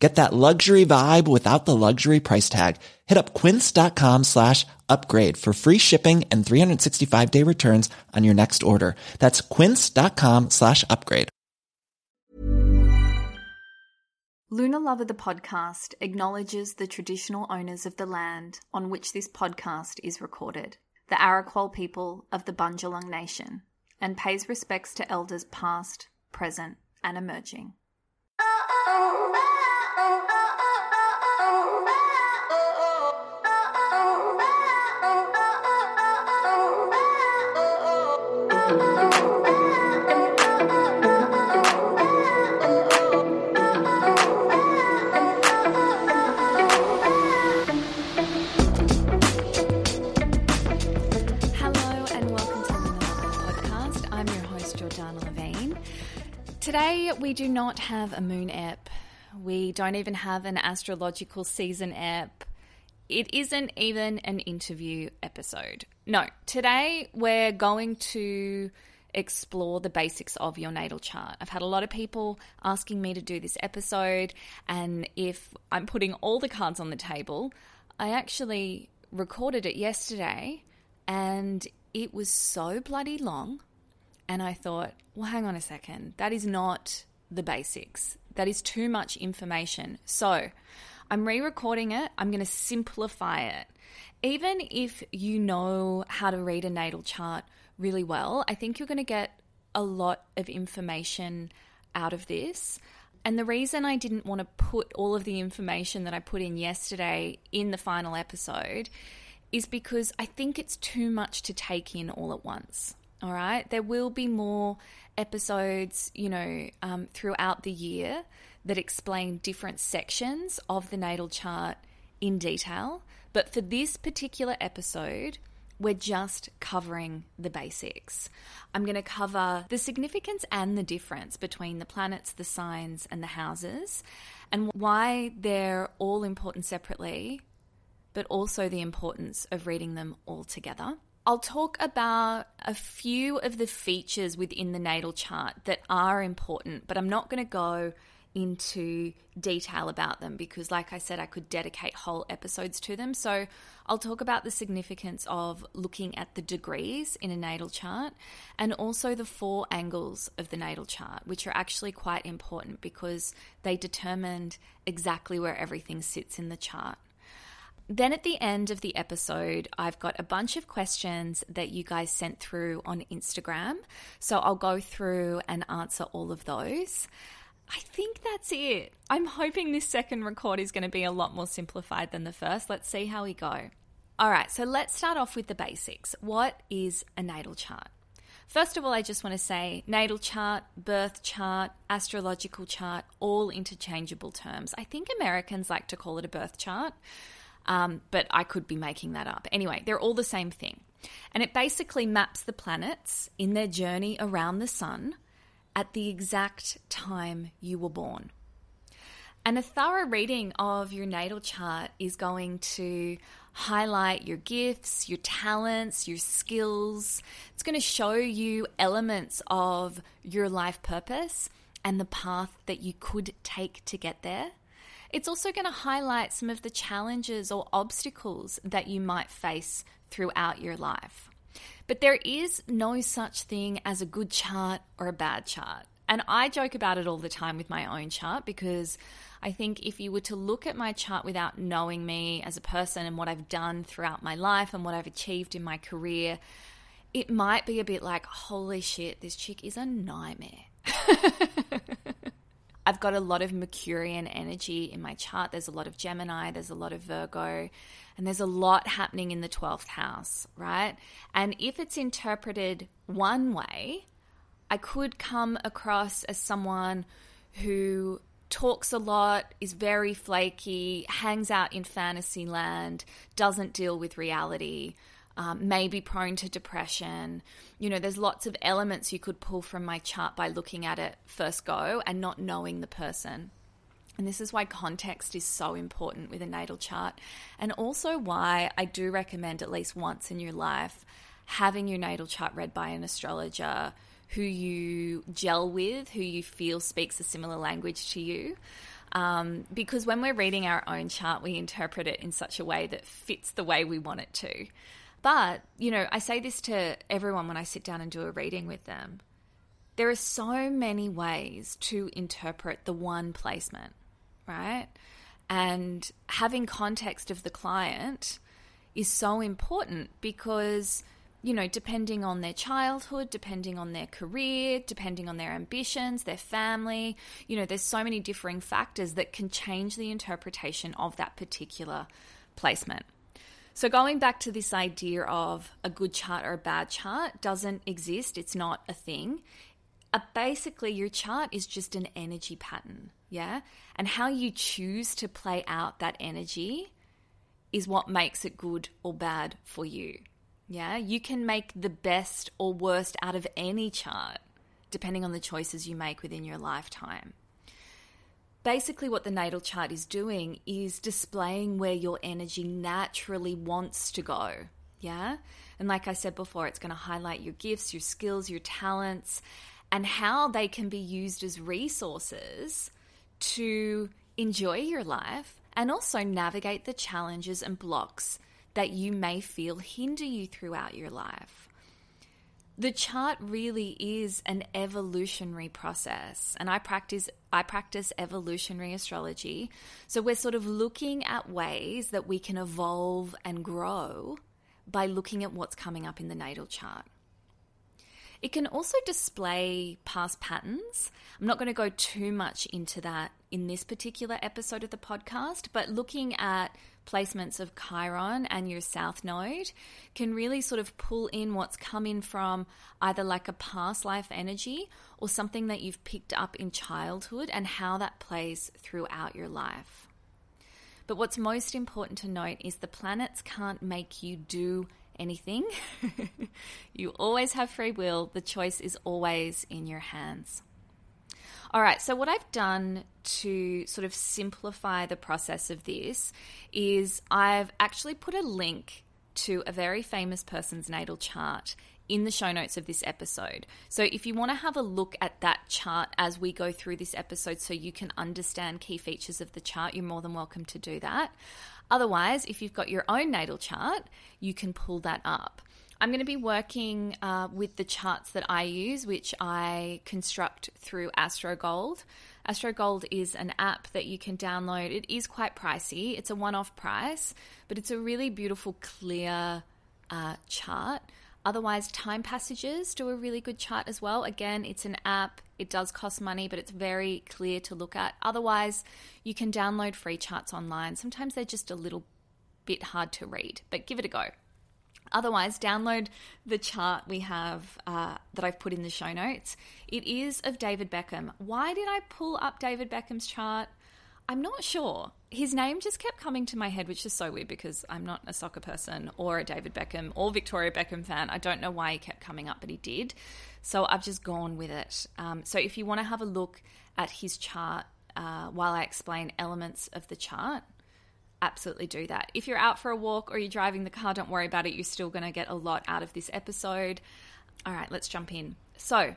Get that luxury vibe without the luxury price tag. Hit up quince.com slash upgrade for free shipping and 365 day returns on your next order. That's quince.com slash upgrade. Luna Lover the podcast acknowledges the traditional owners of the land on which this podcast is recorded, the Arakwal people of the Bundjalung Nation, and pays respects to elders past, present, and emerging. Oh, oh, oh. Today we do not have a moon ep. We don't even have an astrological season app. It isn't even an interview episode. No, today we're going to explore the basics of your natal chart. I've had a lot of people asking me to do this episode, and if I'm putting all the cards on the table, I actually recorded it yesterday and it was so bloody long. And I thought, well, hang on a second. That is not the basics. That is too much information. So I'm re recording it. I'm going to simplify it. Even if you know how to read a natal chart really well, I think you're going to get a lot of information out of this. And the reason I didn't want to put all of the information that I put in yesterday in the final episode is because I think it's too much to take in all at once. All right. There will be more episodes, you know, um, throughout the year that explain different sections of the natal chart in detail. But for this particular episode, we're just covering the basics. I'm going to cover the significance and the difference between the planets, the signs, and the houses, and why they're all important separately, but also the importance of reading them all together. I'll talk about a few of the features within the natal chart that are important, but I'm not going to go into detail about them because, like I said, I could dedicate whole episodes to them. So I'll talk about the significance of looking at the degrees in a natal chart and also the four angles of the natal chart, which are actually quite important because they determined exactly where everything sits in the chart. Then at the end of the episode, I've got a bunch of questions that you guys sent through on Instagram. So I'll go through and answer all of those. I think that's it. I'm hoping this second record is going to be a lot more simplified than the first. Let's see how we go. All right, so let's start off with the basics. What is a natal chart? First of all, I just want to say natal chart, birth chart, astrological chart, all interchangeable terms. I think Americans like to call it a birth chart, um, but I could be making that up. Anyway, they're all the same thing. And it basically maps the planets in their journey around the sun at the exact time you were born. And a thorough reading of your natal chart is going to highlight your gifts, your talents, your skills. It's going to show you elements of your life purpose and the path that you could take to get there. It's also going to highlight some of the challenges or obstacles that you might face throughout your life. But there is no such thing as a good chart or a bad chart. And I joke about it all the time with my own chart because I think if you were to look at my chart without knowing me as a person and what I've done throughout my life and what I've achieved in my career, it might be a bit like, holy shit, this chick is a nightmare. I've got a lot of Mercurian energy in my chart. There's a lot of Gemini, there's a lot of Virgo, and there's a lot happening in the 12th house, right? And if it's interpreted one way, I could come across as someone who talks a lot, is very flaky, hangs out in fantasy land, doesn't deal with reality. Um, may be prone to depression. You know, there's lots of elements you could pull from my chart by looking at it first go and not knowing the person. And this is why context is so important with a natal chart, and also why I do recommend at least once in your life having your natal chart read by an astrologer who you gel with, who you feel speaks a similar language to you. Um, because when we're reading our own chart, we interpret it in such a way that fits the way we want it to. But, you know, I say this to everyone when I sit down and do a reading with them. There are so many ways to interpret the one placement, right? And having context of the client is so important because, you know, depending on their childhood, depending on their career, depending on their ambitions, their family, you know, there's so many differing factors that can change the interpretation of that particular placement. So, going back to this idea of a good chart or a bad chart doesn't exist, it's not a thing. Uh, basically, your chart is just an energy pattern, yeah? And how you choose to play out that energy is what makes it good or bad for you, yeah? You can make the best or worst out of any chart depending on the choices you make within your lifetime basically what the natal chart is doing is displaying where your energy naturally wants to go. Yeah. And like I said before, it's going to highlight your gifts, your skills, your talents, and how they can be used as resources to enjoy your life and also navigate the challenges and blocks that you may feel hinder you throughout your life the chart really is an evolutionary process and i practice i practice evolutionary astrology so we're sort of looking at ways that we can evolve and grow by looking at what's coming up in the natal chart it can also display past patterns. I'm not going to go too much into that in this particular episode of the podcast, but looking at placements of Chiron and your South Node can really sort of pull in what's coming from either like a past life energy or something that you've picked up in childhood and how that plays throughout your life. But what's most important to note is the planets can't make you do anything. you always have free will, the choice is always in your hands. All right, so what I've done to sort of simplify the process of this is I've actually put a link to a very famous person's natal chart in the show notes of this episode. So if you want to have a look at that chart as we go through this episode so you can understand key features of the chart, you're more than welcome to do that. Otherwise, if you've got your own natal chart, you can pull that up. I'm going to be working uh, with the charts that I use, which I construct through AstroGold. AstroGold is an app that you can download. It is quite pricey, it's a one off price, but it's a really beautiful, clear uh, chart. Otherwise, Time Passages do a really good chart as well. Again, it's an app, it does cost money, but it's very clear to look at. Otherwise, you can download free charts online. Sometimes they're just a little bit hard to read, but give it a go. Otherwise, download the chart we have uh, that I've put in the show notes. It is of David Beckham. Why did I pull up David Beckham's chart? I'm not sure. His name just kept coming to my head, which is so weird because I'm not a soccer person or a David Beckham or Victoria Beckham fan. I don't know why he kept coming up, but he did. So I've just gone with it. Um, so if you want to have a look at his chart uh, while I explain elements of the chart, absolutely do that. If you're out for a walk or you're driving the car, don't worry about it. You're still going to get a lot out of this episode. All right, let's jump in. So,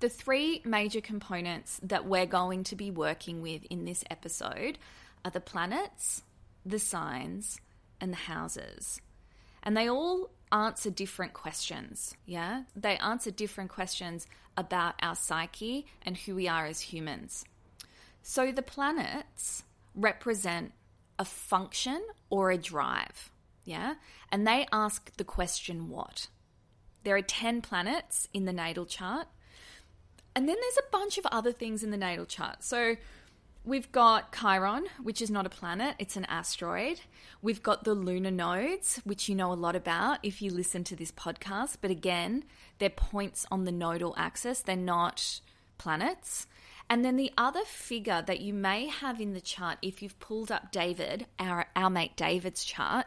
the three major components that we're going to be working with in this episode are the planets, the signs, and the houses. And they all answer different questions. Yeah? They answer different questions about our psyche and who we are as humans. So the planets represent a function or a drive. Yeah. And they ask the question, what? There are 10 planets in the natal chart. And then there's a bunch of other things in the natal chart. So we've got Chiron, which is not a planet, it's an asteroid. We've got the lunar nodes, which you know a lot about if you listen to this podcast. But again, they're points on the nodal axis, they're not planets. And then the other figure that you may have in the chart, if you've pulled up David, our, our mate David's chart,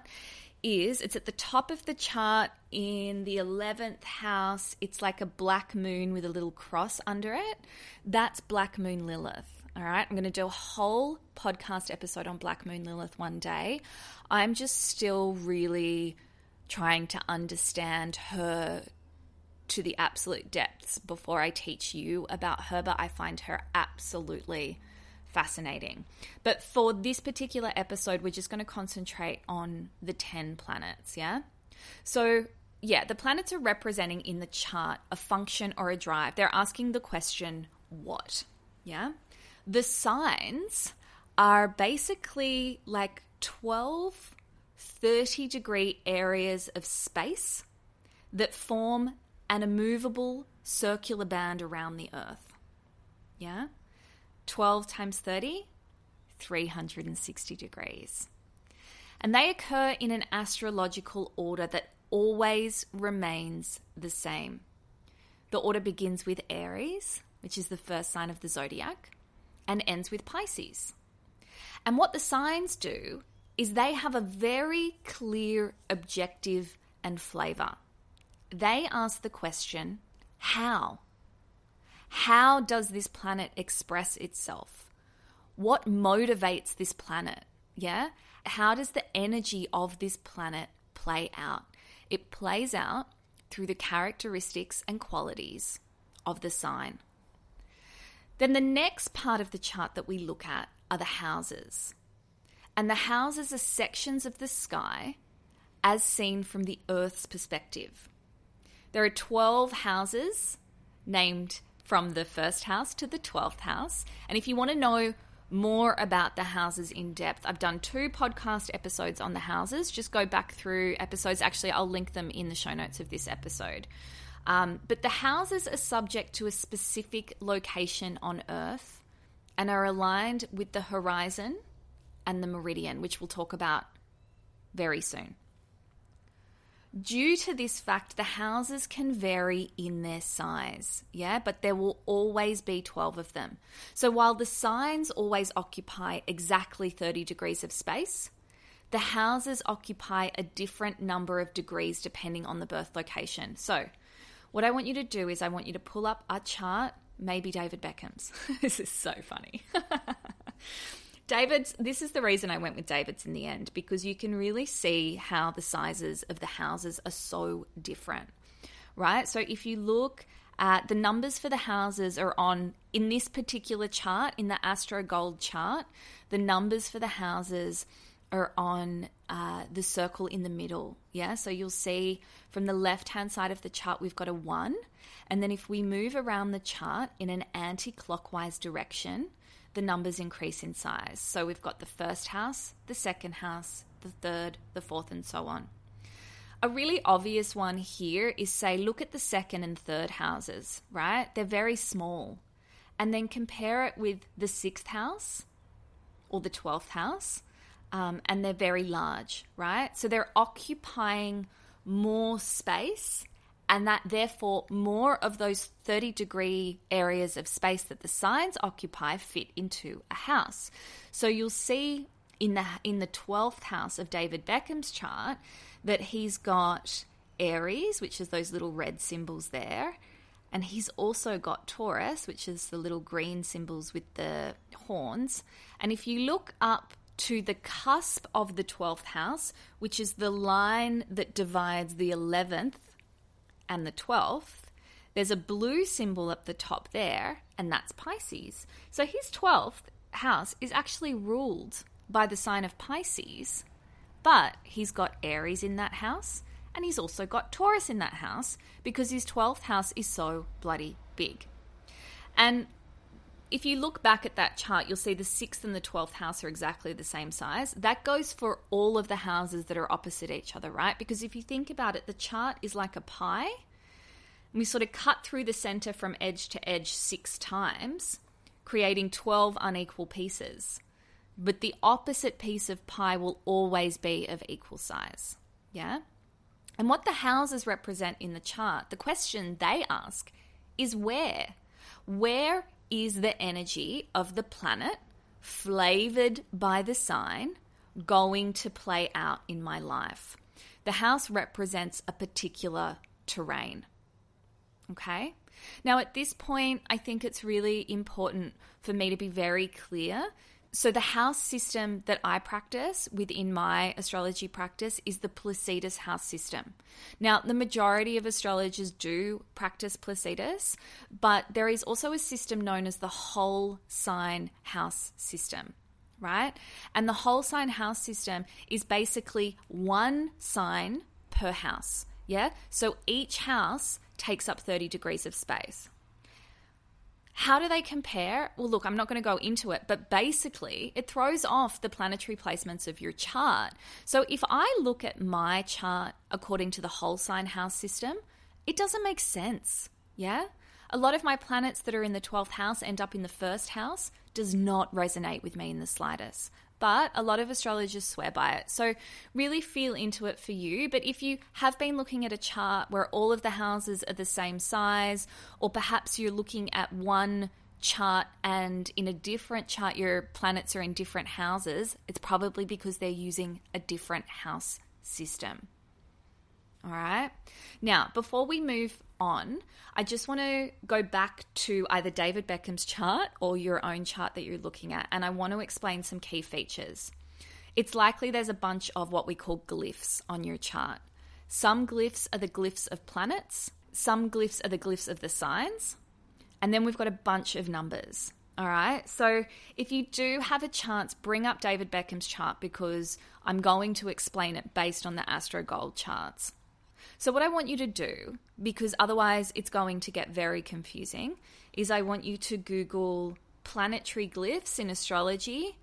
is it's at the top of the chart in the 11th house. It's like a black moon with a little cross under it. That's Black Moon Lilith. All right, I'm going to do a whole podcast episode on Black Moon Lilith one day. I'm just still really trying to understand her to the absolute depths before I teach you about her, but I find her absolutely fascinating. But for this particular episode, we're just going to concentrate on the 10 planets, yeah? So, yeah, the planets are representing in the chart a function or a drive. They're asking the question, what? Yeah? The signs are basically like 12 30 degree areas of space that form an immovable circular band around the Earth. Yeah? 12 times 30, 360 degrees. And they occur in an astrological order that always remains the same. The order begins with Aries, which is the first sign of the zodiac and ends with Pisces. And what the signs do is they have a very clear objective and flavor. They ask the question, how? How does this planet express itself? What motivates this planet? Yeah? How does the energy of this planet play out? It plays out through the characteristics and qualities of the sign. Then the next part of the chart that we look at are the houses. And the houses are sections of the sky as seen from the Earth's perspective. There are 12 houses named from the first house to the 12th house. And if you want to know more about the houses in depth, I've done two podcast episodes on the houses. Just go back through episodes. Actually, I'll link them in the show notes of this episode. Um, but the houses are subject to a specific location on Earth and are aligned with the horizon and the meridian, which we'll talk about very soon. Due to this fact, the houses can vary in their size, yeah, but there will always be 12 of them. So while the signs always occupy exactly 30 degrees of space, the houses occupy a different number of degrees depending on the birth location. So what I want you to do is I want you to pull up a chart, maybe David Beckham's. this is so funny. David's, this is the reason I went with David's in the end, because you can really see how the sizes of the houses are so different, right? So if you look at the numbers for the houses are on, in this particular chart, in the AstroGold chart, the numbers for the houses are on uh, the circle in the middle. Yeah, so you'll see from the left hand side of the chart, we've got a one. And then if we move around the chart in an anti clockwise direction, the numbers increase in size. So we've got the first house, the second house, the third, the fourth, and so on. A really obvious one here is say, look at the second and third houses, right? They're very small. And then compare it with the sixth house or the 12th house um, and they're very large, right? So they're occupying more space, and that therefore more of those 30 degree areas of space that the signs occupy fit into a house. So you'll see in the in the 12th house of David Beckham's chart that he's got Aries, which is those little red symbols there. And he's also got Taurus, which is the little green symbols with the horns. And if you look up to the cusp of the 12th house, which is the line that divides the 11th and the 12th. There's a blue symbol at the top there, and that's Pisces. So his 12th house is actually ruled by the sign of Pisces, but he's got Aries in that house, and he's also got Taurus in that house because his 12th house is so bloody big. And if you look back at that chart, you'll see the sixth and the 12th house are exactly the same size. That goes for all of the houses that are opposite each other, right? Because if you think about it, the chart is like a pie. and We sort of cut through the center from edge to edge six times, creating 12 unequal pieces. But the opposite piece of pie will always be of equal size. Yeah? And what the houses represent in the chart, the question they ask is where? Where is the energy of the planet flavored by the sign going to play out in my life? The house represents a particular terrain. Okay? Now, at this point, I think it's really important for me to be very clear. So, the house system that I practice within my astrology practice is the Placidus house system. Now, the majority of astrologers do practice Placidus, but there is also a system known as the whole sign house system right? And the whole sign house system is basically one sign per house. Yeah? So each house takes up 30 degrees of space. How do they compare? Well, look, I'm not going to go into it, but basically, it throws off the planetary placements of your chart. So, if I look at my chart according to the whole sign house system, it doesn't make sense. Yeah? A lot of my planets that are in the 12th house end up in the first house does not resonate with me in the slightest but a lot of astrologers swear by it. So really feel into it for you. But if you have been looking at a chart where all of the houses are the same size, or perhaps you're looking at one chart and in a different chart your planets are in different houses, it's probably because they're using a different house system. All right. Now, before we move on, I just want to go back to either David Beckham's chart or your own chart that you're looking at, and I want to explain some key features. It's likely there's a bunch of what we call glyphs on your chart. Some glyphs are the glyphs of planets, some glyphs are the glyphs of the signs, and then we've got a bunch of numbers. All right. So if you do have a chance, bring up David Beckham's chart because I'm going to explain it based on the AstroGold charts. So, what I want you to do, because otherwise it's going to get very confusing, is I want you to Google planetary glyphs in astrology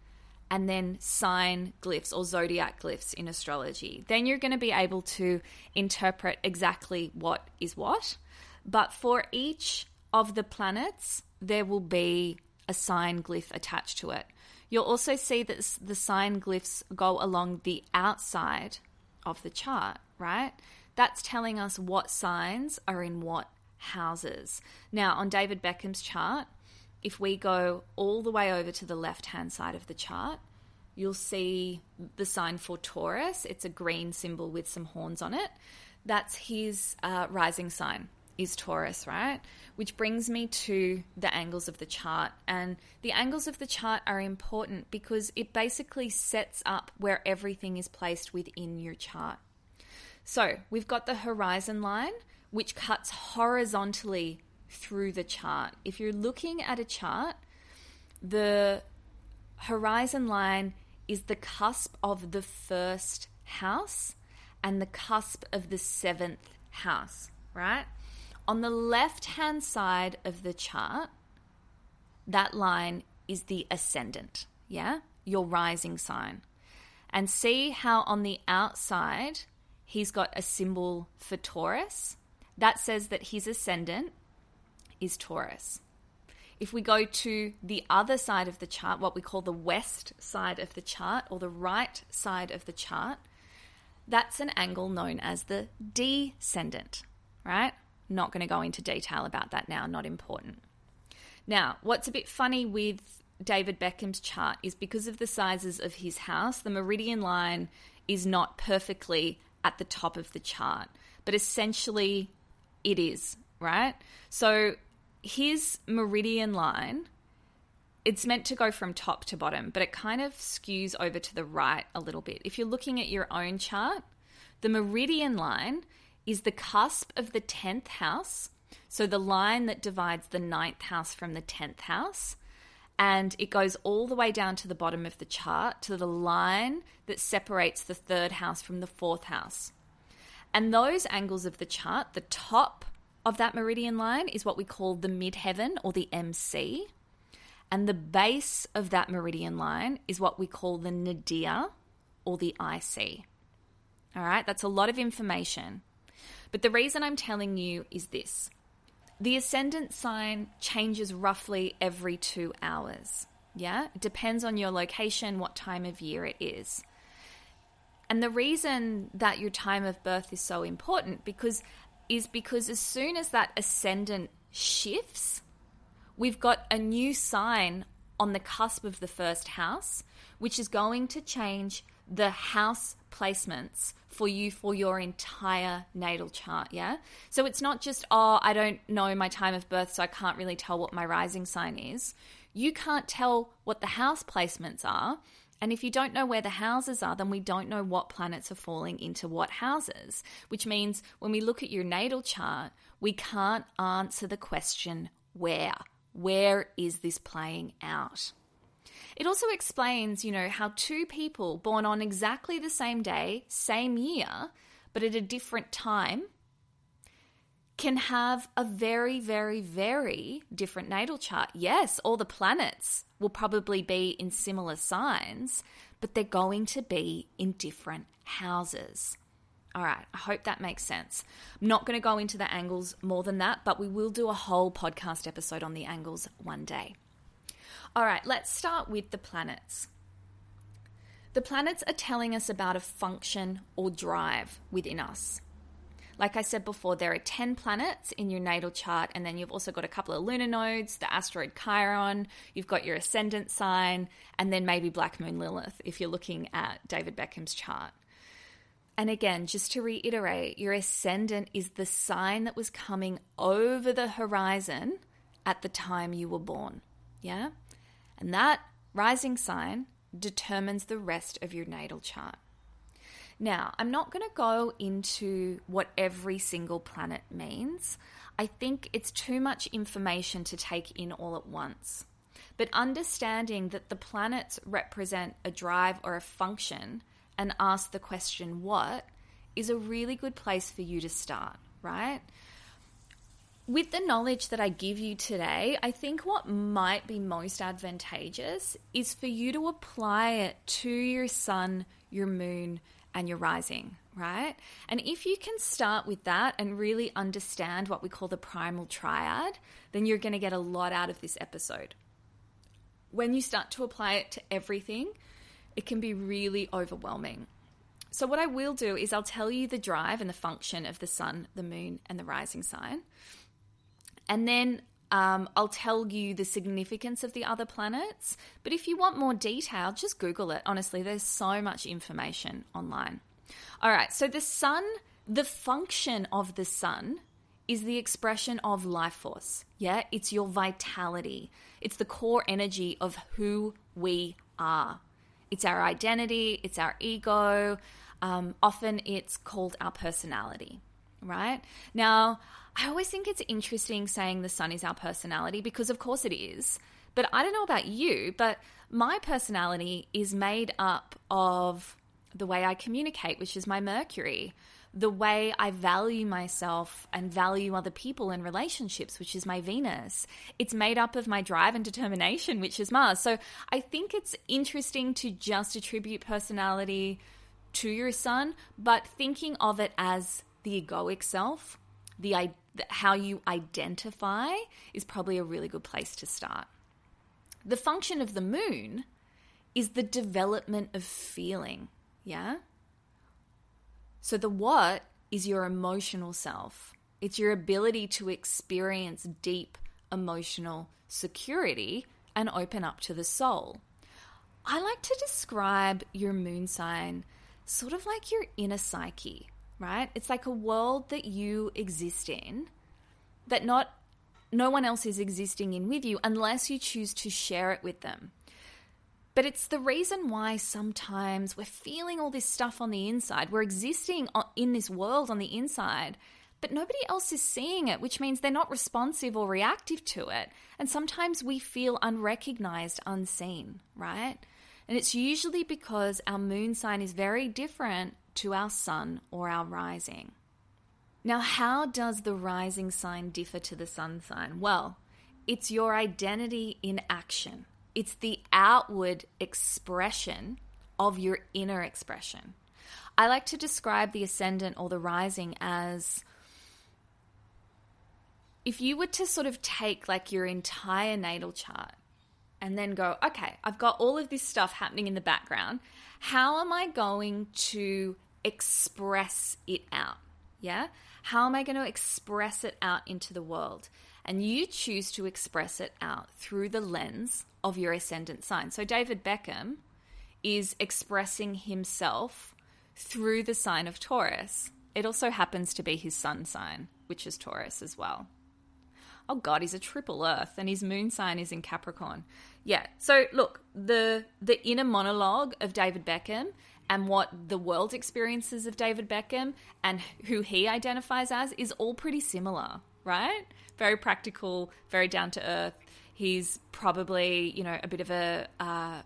and then sign glyphs or zodiac glyphs in astrology. Then you're going to be able to interpret exactly what is what. But for each of the planets, there will be a sign glyph attached to it. You'll also see that the sign glyphs go along the outside of the chart, right? That's telling us what signs are in what houses. Now, on David Beckham's chart, if we go all the way over to the left hand side of the chart, you'll see the sign for Taurus. It's a green symbol with some horns on it. That's his uh, rising sign, is Taurus, right? Which brings me to the angles of the chart. And the angles of the chart are important because it basically sets up where everything is placed within your chart. So we've got the horizon line, which cuts horizontally through the chart. If you're looking at a chart, the horizon line is the cusp of the first house and the cusp of the seventh house, right? On the left hand side of the chart, that line is the ascendant, yeah? Your rising sign. And see how on the outside he's got a symbol for Taurus. That says that his ascendant is Taurus. If we go to the other side of the chart, what we call the west side of the chart or the right side of the chart, that's an angle known as the descendant, right? Not going to go into detail about that now, not important. Now, what's a bit funny with David Beckham's chart is because of the sizes of his house, the meridian line is not perfectly at the top of the chart. But essentially, it is, right? So his meridian line, it's meant to go from top to bottom, but it kind of skews over to the right a little bit. If you're looking at your own chart, the meridian line is the cusp of the 10th house. So the line that divides the ninth house from the 10th house and it goes all the way down to the bottom of the chart to the line that separates the third house from the fourth house. And those angles of the chart, the top of that meridian line is what we call the midheaven or the MC. And the base of that meridian line is what we call the nadir or the IC. All right, that's a lot of information. But the reason I'm telling you is this the ascendant sign changes roughly every two hours. Yeah, it depends on your location, what time of year it is. And the reason that your time of birth is so important because is because as soon as that ascendant shifts, we've got a new sign on the cusp of the first house, which is going to change the house placements for you for your entire natal chart, yeah? So it's not just, oh, I don't know my time of birth, so I can't really tell what my rising sign is. You can't tell what the house placements are. And if you don't know where the houses are, then we don't know what planets are falling into what houses, which means when we look at your natal chart, we can't answer the question where. Where is this playing out? It also explains, you know, how two people born on exactly the same day, same year, but at a different time can have a very, very, very different natal chart. Yes, all the planets will probably be in similar signs, but they're going to be in different houses. All right, I hope that makes sense. I'm not going to go into the angles more than that, but we will do a whole podcast episode on the angles one day. All right, let's start with the planets. The planets are telling us about a function or drive within us. Like I said before, there are 10 planets in your natal chart, and then you've also got a couple of lunar nodes, the asteroid Chiron, you've got your ascendant sign, and then maybe Black Moon Lilith if you're looking at David Beckham's chart. And again, just to reiterate, your ascendant is the sign that was coming over the horizon at the time you were born. Yeah? And that rising sign determines the rest of your natal chart. Now, I'm not going to go into what every single planet means. I think it's too much information to take in all at once. But understanding that the planets represent a drive or a function and ask the question what is a really good place for you to start, right? With the knowledge that I give you today, I think what might be most advantageous is for you to apply it to your sun, your moon, and your rising, right? And if you can start with that and really understand what we call the primal triad, then you're going to get a lot out of this episode. When you start to apply it to everything, it can be really overwhelming. So, what I will do is I'll tell you the drive and the function of the sun, the moon, and the rising sign. And then um, I'll tell you the significance of the other planets. But if you want more detail, just Google it. Honestly, there's so much information online. All right, so the sun, the function of the sun is the expression of life force. Yeah, it's your vitality, it's the core energy of who we are. It's our identity, it's our ego. Um, often it's called our personality, right? Now, I always think it's interesting saying the sun is our personality because, of course, it is. But I don't know about you, but my personality is made up of the way I communicate, which is my Mercury, the way I value myself and value other people in relationships, which is my Venus. It's made up of my drive and determination, which is Mars. So I think it's interesting to just attribute personality to your sun, but thinking of it as the egoic self, the how you identify is probably a really good place to start. The function of the moon is the development of feeling, yeah? So, the what is your emotional self. It's your ability to experience deep emotional security and open up to the soul. I like to describe your moon sign sort of like your inner psyche, right? It's like a world that you exist in that not no one else is existing in with you unless you choose to share it with them. But it's the reason why sometimes we're feeling all this stuff on the inside. We're existing in this world on the inside, but nobody else is seeing it, which means they're not responsive or reactive to it. And sometimes we feel unrecognized, unseen, right? And it's usually because our moon sign is very different to our sun or our rising. Now, how does the rising sign differ to the sun sign? Well, it's your identity in action. It's the outward expression of your inner expression. I like to describe the ascendant or the rising as if you were to sort of take like your entire natal chart and then go, okay, I've got all of this stuff happening in the background. How am I going to express it out? Yeah? How am I going to express it out into the world? And you choose to express it out through the lens of your ascendant sign. So David Beckham is expressing himself through the sign of Taurus. It also happens to be his sun sign, which is Taurus as well. Oh god, he's a triple earth and his moon sign is in Capricorn. Yeah. So look, the the inner monologue of David Beckham and what the world experiences of David Beckham and who he identifies as is all pretty similar, right? Very practical, very down to earth. He's probably, you know, a bit of a uh,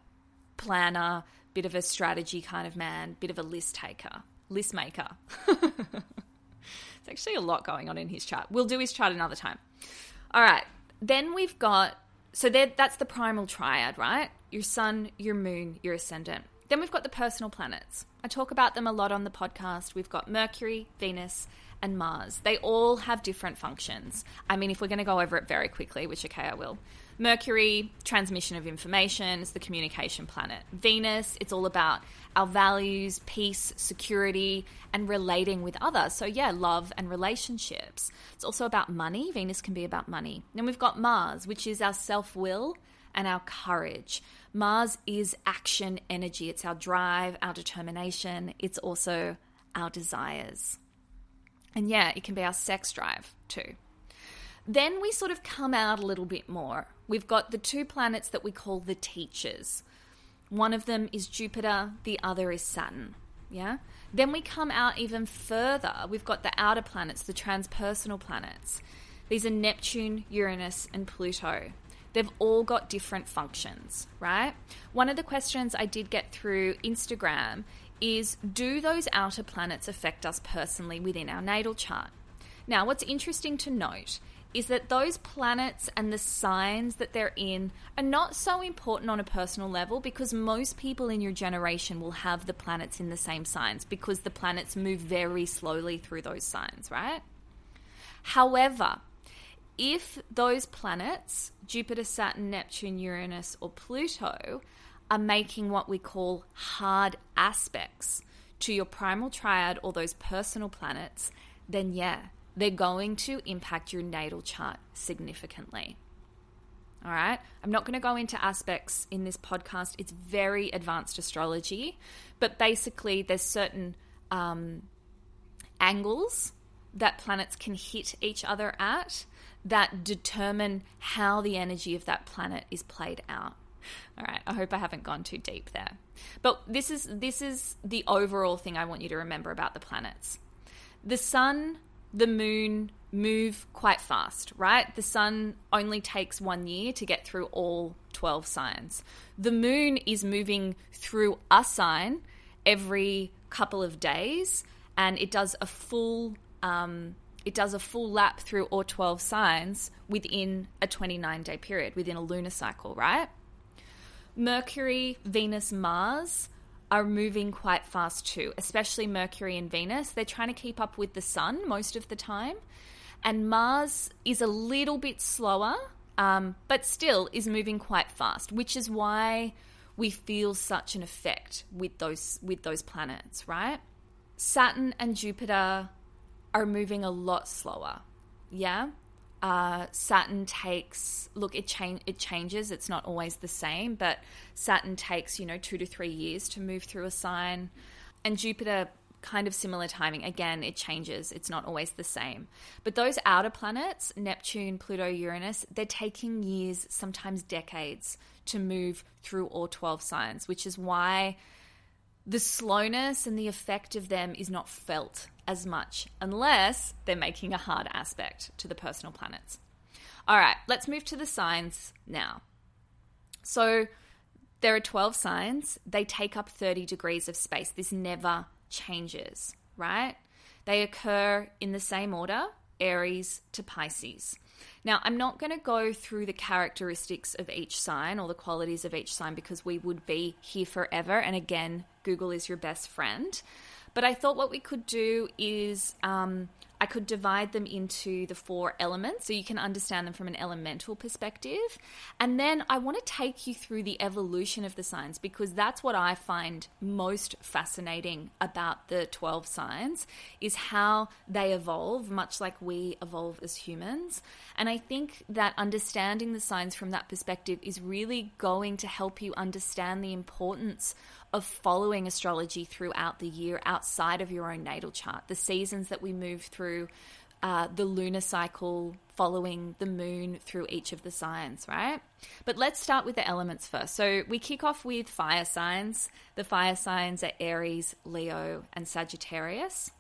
planner, bit of a strategy kind of man, bit of a list taker, list maker. There's actually a lot going on in his chart. We'll do his chart another time. All right. Then we've got so that's the primal triad, right? Your sun, your moon, your ascendant. Then we've got the personal planets. I talk about them a lot on the podcast. We've got Mercury, Venus, and Mars. They all have different functions. I mean, if we're going to go over it very quickly, which okay, I will. Mercury, transmission of information, is the communication planet. Venus, it's all about our values, peace, security, and relating with others. So, yeah, love and relationships. It's also about money. Venus can be about money. Then we've got Mars, which is our self will and our courage. Mars is action energy, it's our drive, our determination, it's also our desires. And yeah, it can be our sex drive too. Then we sort of come out a little bit more. We've got the two planets that we call the teachers. One of them is Jupiter, the other is Saturn. Yeah? Then we come out even further. We've got the outer planets, the transpersonal planets. These are Neptune, Uranus, and Pluto. They've all got different functions, right? One of the questions I did get through Instagram is Do those outer planets affect us personally within our natal chart? Now, what's interesting to note is that those planets and the signs that they're in are not so important on a personal level because most people in your generation will have the planets in the same signs because the planets move very slowly through those signs, right? However, if those planets, Jupiter, Saturn, Neptune, Uranus, or Pluto, are making what we call hard aspects to your primal triad or those personal planets, then yeah, they're going to impact your natal chart significantly. All right. I'm not going to go into aspects in this podcast. It's very advanced astrology, but basically, there's certain um, angles that planets can hit each other at that determine how the energy of that planet is played out. All right, I hope I haven't gone too deep there. But this is this is the overall thing I want you to remember about the planets. The sun the moon move quite fast, right? The sun only takes one year to get through all 12 signs. The moon is moving through a sign every couple of days and it does a full um, it does a full lap through all 12 signs within a 29 day period within a lunar cycle right mercury venus mars are moving quite fast too, especially Mercury and Venus. They're trying to keep up with the sun most of the time. And Mars is a little bit slower, um, but still is moving quite fast, which is why we feel such an effect with those with those planets, right? Saturn and Jupiter are moving a lot slower. Yeah uh, Saturn takes look it change it changes. It's not always the same, but Saturn takes you know two to three years to move through a sign, and Jupiter kind of similar timing. Again, it changes. It's not always the same. But those outer planets, Neptune, Pluto, Uranus, they're taking years, sometimes decades, to move through all 12 signs, which is why the slowness and the effect of them is not felt as much unless they're making a hard aspect to the personal planets. All right, let's move to the signs now. So there are 12 signs, they take up 30 degrees of space. This never changes, right? They occur in the same order Aries to Pisces. Now, I'm not going to go through the characteristics of each sign or the qualities of each sign because we would be here forever. And again, Google is your best friend. But I thought what we could do is um, I could divide them into the four elements so you can understand them from an elemental perspective. And then I want to take you through the evolution of the signs because that's what I find most fascinating about the 12 signs is how they evolve much like we evolve as humans. And I think that understanding the signs from that perspective is really going to help you understand the importance of following astrology throughout the year outside of your own natal chart. The seasons that we move through, uh, the lunar cycle following the moon through each of the signs, right? But let's start with the elements first. So we kick off with fire signs. The fire signs are Aries, Leo, and Sagittarius.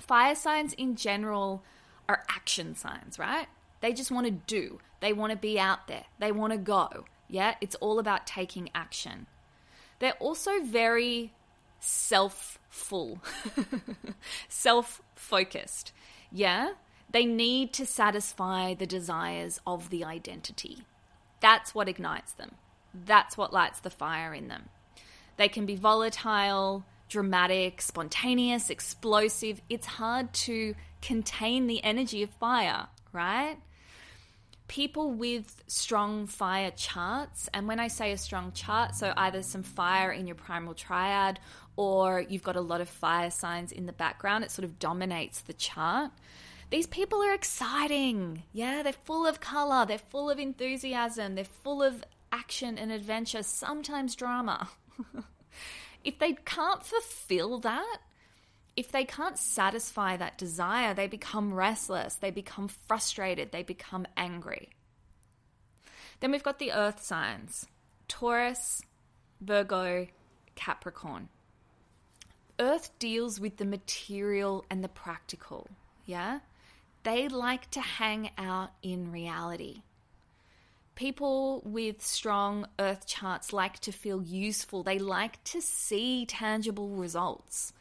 Fire signs in general are action signs, right? They just want to do, they want to be out there, they want to go. Yeah, it's all about taking action. They're also very self full, self focused. Yeah, they need to satisfy the desires of the identity. That's what ignites them. That's what lights the fire in them. They can be volatile, dramatic, spontaneous, explosive. It's hard to contain the energy of fire, right? People with strong fire charts, and when I say a strong chart, so either some fire in your primal triad or you've got a lot of fire signs in the background, it sort of dominates the chart. These people are exciting. Yeah, they're full of color, they're full of enthusiasm, they're full of action and adventure, sometimes drama. if they can't fulfill that, if they can't satisfy that desire, they become restless, they become frustrated, they become angry. Then we've got the earth signs Taurus, Virgo, Capricorn. Earth deals with the material and the practical, yeah? They like to hang out in reality. People with strong earth charts like to feel useful. They like to see tangible results.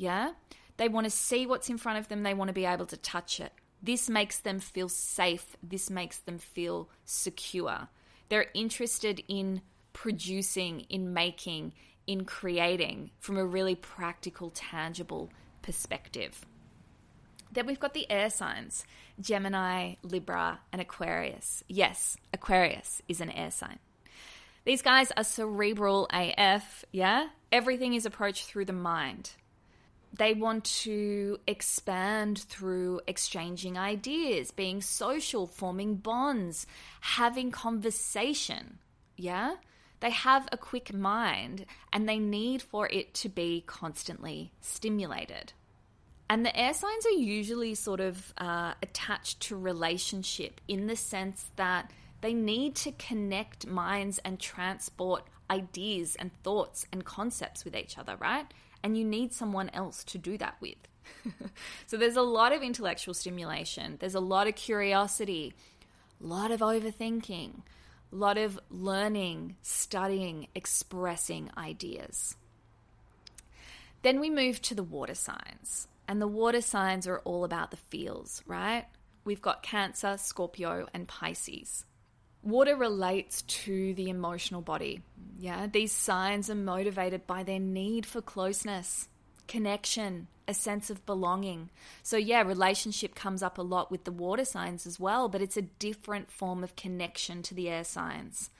Yeah? They want to see what's in front of them, they want to be able to touch it. This makes them feel safe, this makes them feel secure. They're interested in producing, in making, in creating from a really practical, tangible perspective. Then we've got the air signs Gemini, Libra, and Aquarius. Yes, Aquarius is an air sign. These guys are cerebral AF, yeah? Everything is approached through the mind. They want to expand through exchanging ideas, being social, forming bonds, having conversation. Yeah? They have a quick mind and they need for it to be constantly stimulated. And the air signs are usually sort of uh, attached to relationship in the sense that they need to connect minds and transport ideas and thoughts and concepts with each other, right? And you need someone else to do that with. so there's a lot of intellectual stimulation, there's a lot of curiosity, a lot of overthinking, a lot of learning, studying, expressing ideas. Then we move to the water signs. And the water signs are all about the feels, right? We've got Cancer, Scorpio, and Pisces. Water relates to the emotional body. Yeah, these signs are motivated by their need for closeness, connection, a sense of belonging. So, yeah, relationship comes up a lot with the water signs as well, but it's a different form of connection to the air signs.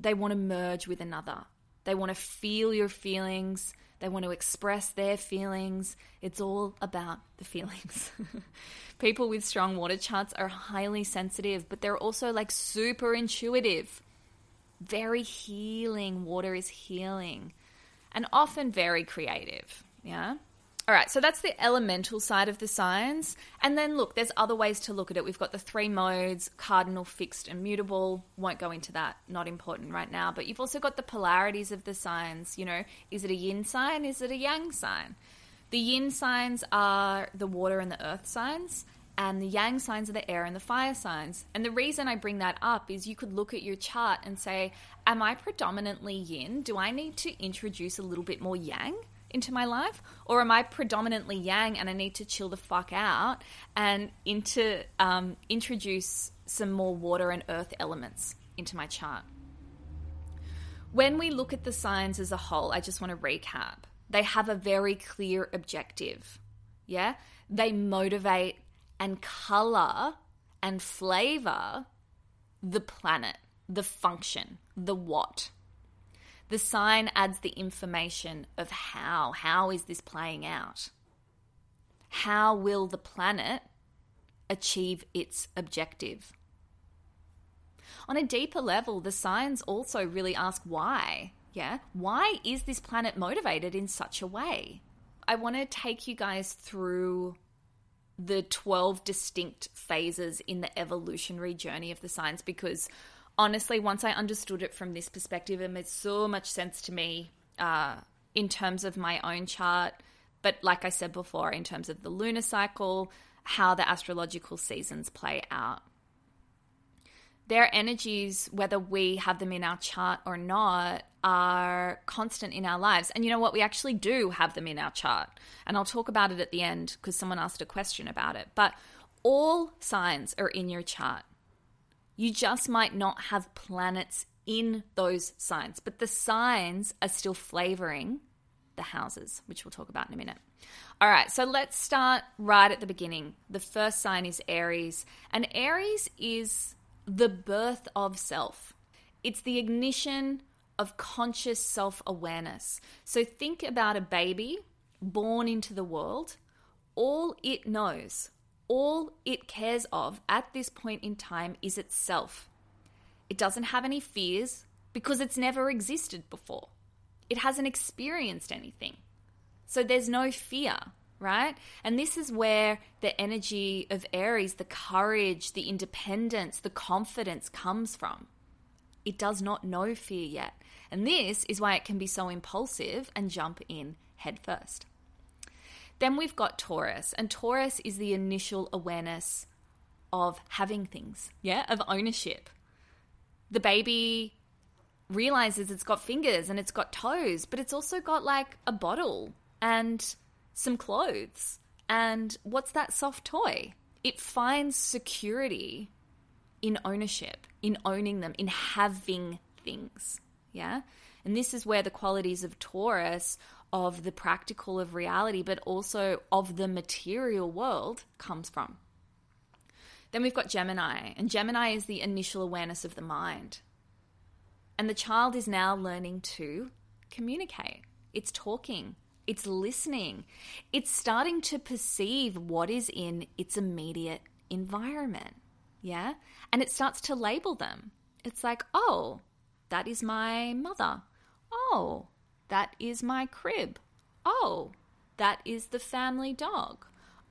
They want to merge with another, they want to feel your feelings, they want to express their feelings. It's all about the feelings. People with strong water charts are highly sensitive, but they're also like super intuitive. Very healing. Water is healing. And often very creative. Yeah. All right, so that's the elemental side of the signs. And then look, there's other ways to look at it. We've got the three modes cardinal, fixed, and mutable. Won't go into that, not important right now. But you've also got the polarities of the signs. You know, is it a yin sign? Is it a yang sign? The yin signs are the water and the earth signs, and the yang signs are the air and the fire signs. And the reason I bring that up is you could look at your chart and say, Am I predominantly yin? Do I need to introduce a little bit more yang? Into my life, or am I predominantly yang and I need to chill the fuck out and into um, introduce some more water and earth elements into my chart? When we look at the signs as a whole, I just want to recap. They have a very clear objective. Yeah, they motivate and color and flavor the planet, the function, the what. The sign adds the information of how. How is this playing out? How will the planet achieve its objective? On a deeper level, the signs also really ask why. Yeah. Why is this planet motivated in such a way? I want to take you guys through the 12 distinct phases in the evolutionary journey of the signs because honestly, once I understood it from this perspective, it made so much sense to me uh, in terms of my own chart. But like I said before, in terms of the lunar cycle, how the astrological seasons play out. Their energies, whether we have them in our chart or not, are constant in our lives. And you know what? We actually do have them in our chart. And I'll talk about it at the end because someone asked a question about it. But all signs are in your chart. You just might not have planets in those signs, but the signs are still flavoring the houses, which we'll talk about in a minute. All right, so let's start right at the beginning. The first sign is Aries, and Aries is the birth of self. It's the ignition of conscious self awareness. So think about a baby born into the world. All it knows, all it cares of at this point in time is itself. It doesn't have any fears because it's never existed before. It hasn't experienced anything. So there's no fear, right? And this is where the energy of Aries, the courage, the independence, the confidence comes from. It does not know fear yet. And this is why it can be so impulsive and jump in headfirst. Then we've got Taurus, and Taurus is the initial awareness of having things, yeah, of ownership. The baby realizes it's got fingers and it's got toes, but it's also got like a bottle and some clothes. And what's that soft toy? It finds security in ownership, in owning them, in having things. Yeah. And this is where the qualities of Taurus, of the practical of reality, but also of the material world comes from. Then we've got Gemini, and Gemini is the initial awareness of the mind. And the child is now learning to communicate. It's talking, it's listening, it's starting to perceive what is in its immediate environment. Yeah. And it starts to label them. It's like, oh, that is my mother. Oh, that is my crib. Oh, that is the family dog.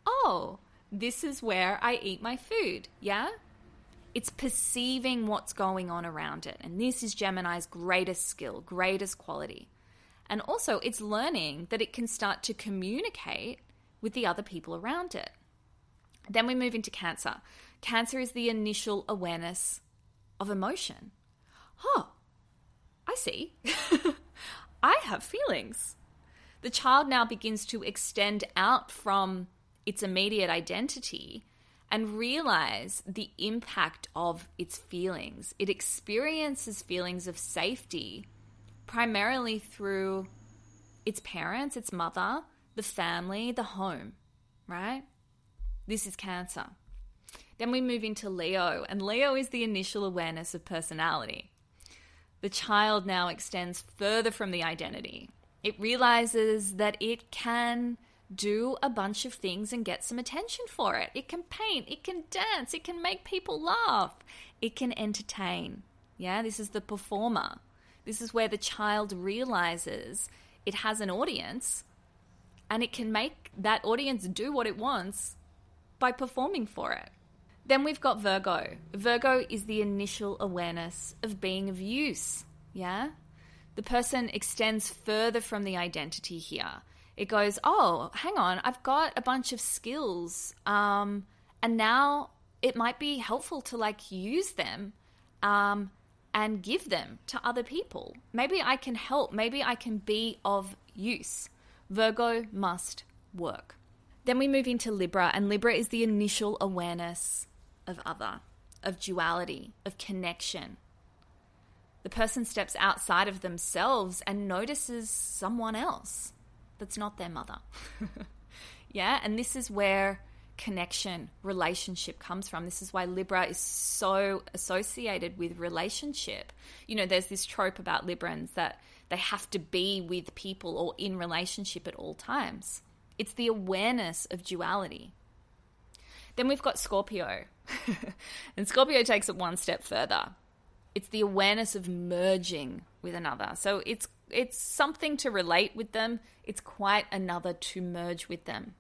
Oh, this is where I eat my food. Yeah? It's perceiving what's going on around it. And this is Gemini's greatest skill, greatest quality. And also, it's learning that it can start to communicate with the other people around it. Then we move into Cancer. Cancer is the initial awareness of emotion. Oh, I see. I have feelings. The child now begins to extend out from its immediate identity and realize the impact of its feelings. It experiences feelings of safety primarily through its parents, its mother, the family, the home, right? This is Cancer. Then we move into Leo, and Leo is the initial awareness of personality the child now extends further from the identity. It realizes that it can do a bunch of things and get some attention for it. It can paint, it can dance, it can make people laugh, it can entertain. Yeah, this is the performer. This is where the child realizes it has an audience and it can make that audience do what it wants by performing for it. Then we've got Virgo. Virgo is the initial awareness of being of use. Yeah? The person extends further from the identity here. It goes, oh, hang on, I've got a bunch of skills. Um, and now it might be helpful to like use them um, and give them to other people. Maybe I can help. Maybe I can be of use. Virgo must work. Then we move into Libra, and Libra is the initial awareness of other, of duality, of connection. The person steps outside of themselves and notices someone else that's not their mother. yeah, and this is where connection, relationship comes from. This is why Libra is so associated with relationship. You know, there's this trope about Librans that they have to be with people or in relationship at all times. It's the awareness of duality. Then we've got Scorpio. and Scorpio takes it one step further. It's the awareness of merging with another. So it's it's something to relate with them. It's quite another to merge with them.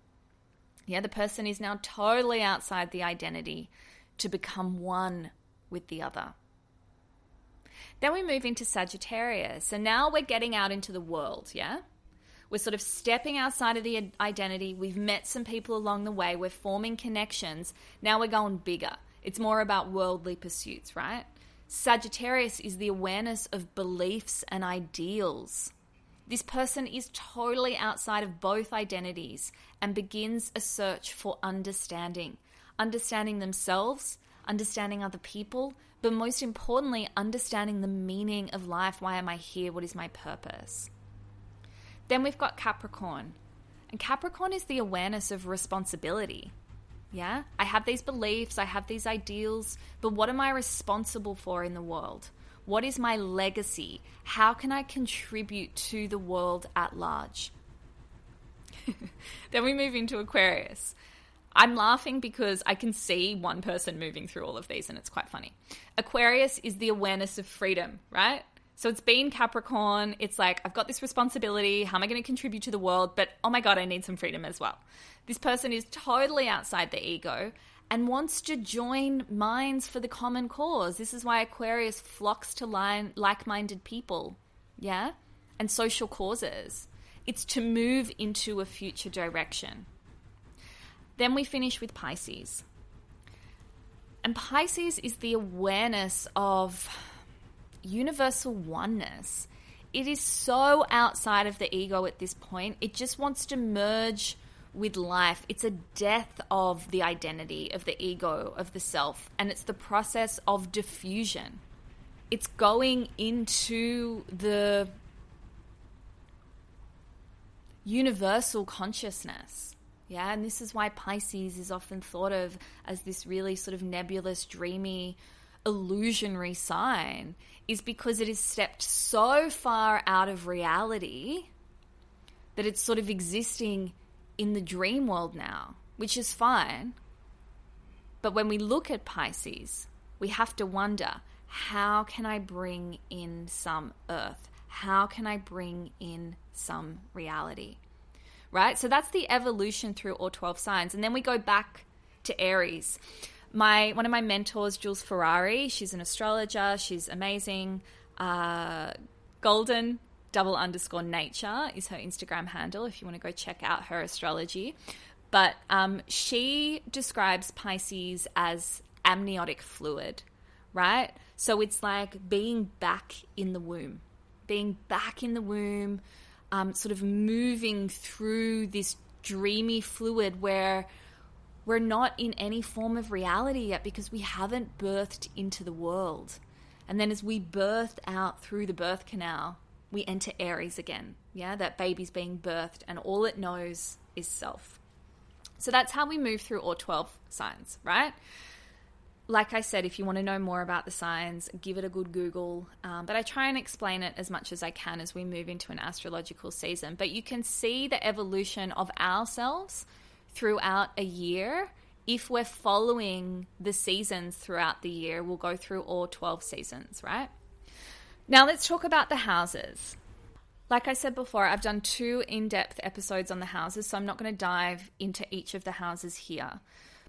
Yeah, the person is now totally outside the identity to become one with the other. Then we move into Sagittarius. So now we're getting out into the world, yeah? We're sort of stepping outside of the identity. We've met some people along the way. We're forming connections. Now we're going bigger. It's more about worldly pursuits, right? Sagittarius is the awareness of beliefs and ideals. This person is totally outside of both identities and begins a search for understanding. Understanding themselves, understanding other people, but most importantly, understanding the meaning of life. Why am I here? What is my purpose? Then we've got Capricorn. And Capricorn is the awareness of responsibility. Yeah? I have these beliefs, I have these ideals, but what am I responsible for in the world? What is my legacy? How can I contribute to the world at large? then we move into Aquarius. I'm laughing because I can see one person moving through all of these and it's quite funny. Aquarius is the awareness of freedom, right? So it's been Capricorn. It's like, I've got this responsibility. How am I going to contribute to the world? But oh my God, I need some freedom as well. This person is totally outside the ego and wants to join minds for the common cause. This is why Aquarius flocks to like minded people, yeah? And social causes. It's to move into a future direction. Then we finish with Pisces. And Pisces is the awareness of universal oneness. It is so outside of the ego at this point. It just wants to merge with life. It's a death of the identity, of the ego, of the self, and it's the process of diffusion. It's going into the universal consciousness. Yeah, and this is why Pisces is often thought of as this really sort of nebulous, dreamy, illusionary sign is because it is stepped so far out of reality that it's sort of existing in the dream world now, which is fine. But when we look at Pisces, we have to wonder how can I bring in some earth? How can I bring in some reality? Right? So that's the evolution through all 12 signs. And then we go back to Aries my one of my mentors, Jules Ferrari, she's an astrologer. She's amazing. Uh, Golden double underscore nature is her Instagram handle if you want to go check out her astrology. But um, she describes Pisces as amniotic fluid, right? So it's like being back in the womb, being back in the womb, um, sort of moving through this dreamy fluid where we're not in any form of reality yet because we haven't birthed into the world. And then as we birth out through the birth canal, we enter Aries again. Yeah, that baby's being birthed and all it knows is self. So that's how we move through all 12 signs, right? Like I said, if you want to know more about the signs, give it a good Google. Um, but I try and explain it as much as I can as we move into an astrological season. But you can see the evolution of ourselves throughout a year. If we're following the seasons throughout the year, we'll go through all 12 seasons, right? Now let's talk about the houses. Like I said before, I've done two in depth episodes on the houses, so I'm not going to dive into each of the houses here.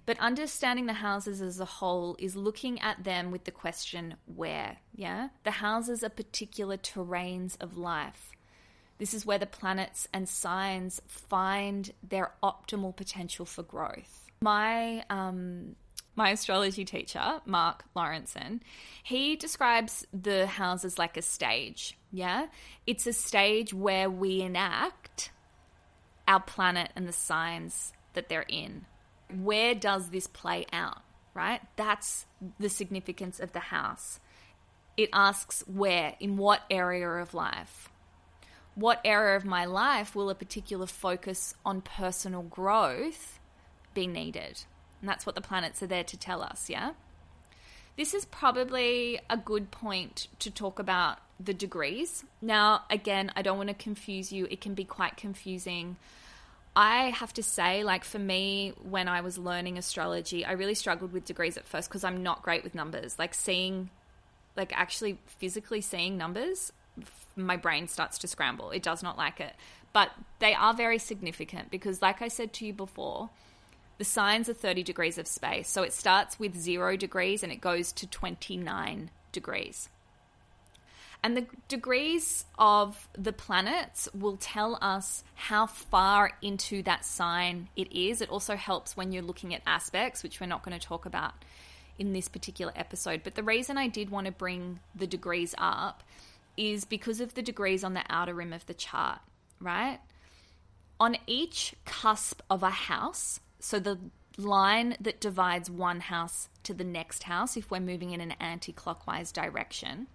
But understanding the houses as a whole is looking at them with the question where, yeah? The houses are particular terrains of life. This is where the planets and signs find their optimal potential for growth. My um, my astrology teacher, Mark Lawrenson, he describes the houses like a stage. Yeah, it's a stage where we enact our planet and the signs that they're in. Where does this play out? Right? That's the significance of the house. It asks where, in what area of life what area of my life will a particular focus on personal growth be needed? And that's what the planets are there to tell us, yeah? This is probably a good point to talk about the degrees. Now, again, I don't want to confuse you, it can be quite confusing. I have to say, like for me, when I was learning astrology, I really struggled with degrees at first because I'm not great with numbers. Like seeing, like actually physically seeing numbers my brain starts to scramble. It does not like it. But they are very significant because, like I said to you before, the signs are 30 degrees of space. So it starts with zero degrees and it goes to 29 degrees. And the degrees of the planets will tell us how far into that sign it is. It also helps when you're looking at aspects, which we're not going to talk about in this particular episode. But the reason I did want to bring the degrees up is because of the degrees on the outer rim of the chart, right? On each cusp of a house, so the line that divides one house to the next house, if we're moving in an anti clockwise direction,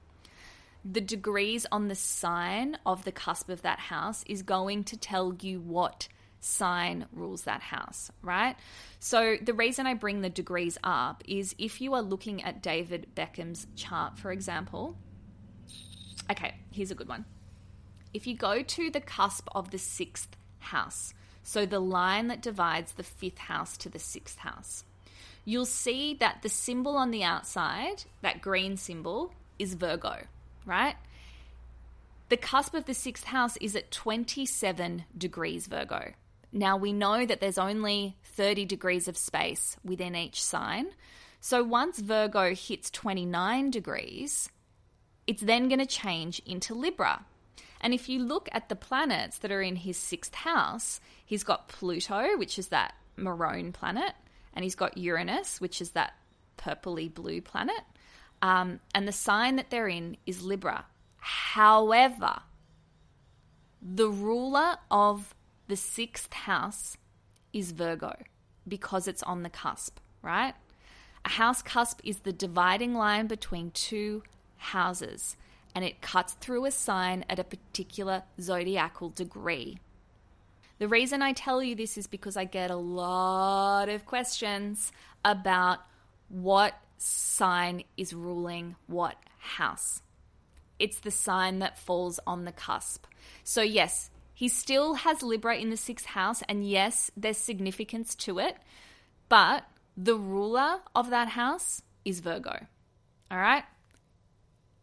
the degrees on the sign of the cusp of that house is going to tell you what sign rules that house, right? So the reason I bring the degrees up is if you are looking at David Beckham's chart, for example. Okay, here's a good one. If you go to the cusp of the sixth house, so the line that divides the fifth house to the sixth house, you'll see that the symbol on the outside, that green symbol, is Virgo right? The cusp of the sixth house is at 27 degrees Virgo. Now we know that there's only 30 degrees of space within each sign. So once Virgo hits 29 degrees, it's then going to change into Libra. And if you look at the planets that are in his sixth house, he's got Pluto, which is that maroon planet, and he's got Uranus, which is that purpley blue planet. Um, and the sign that they're in is Libra. However, the ruler of the sixth house is Virgo because it's on the cusp, right? A house cusp is the dividing line between two houses and it cuts through a sign at a particular zodiacal degree. The reason I tell you this is because I get a lot of questions about what sign is ruling what house. It's the sign that falls on the cusp. So, yes, he still has Libra in the sixth house, and yes, there's significance to it, but the ruler of that house is Virgo. All right?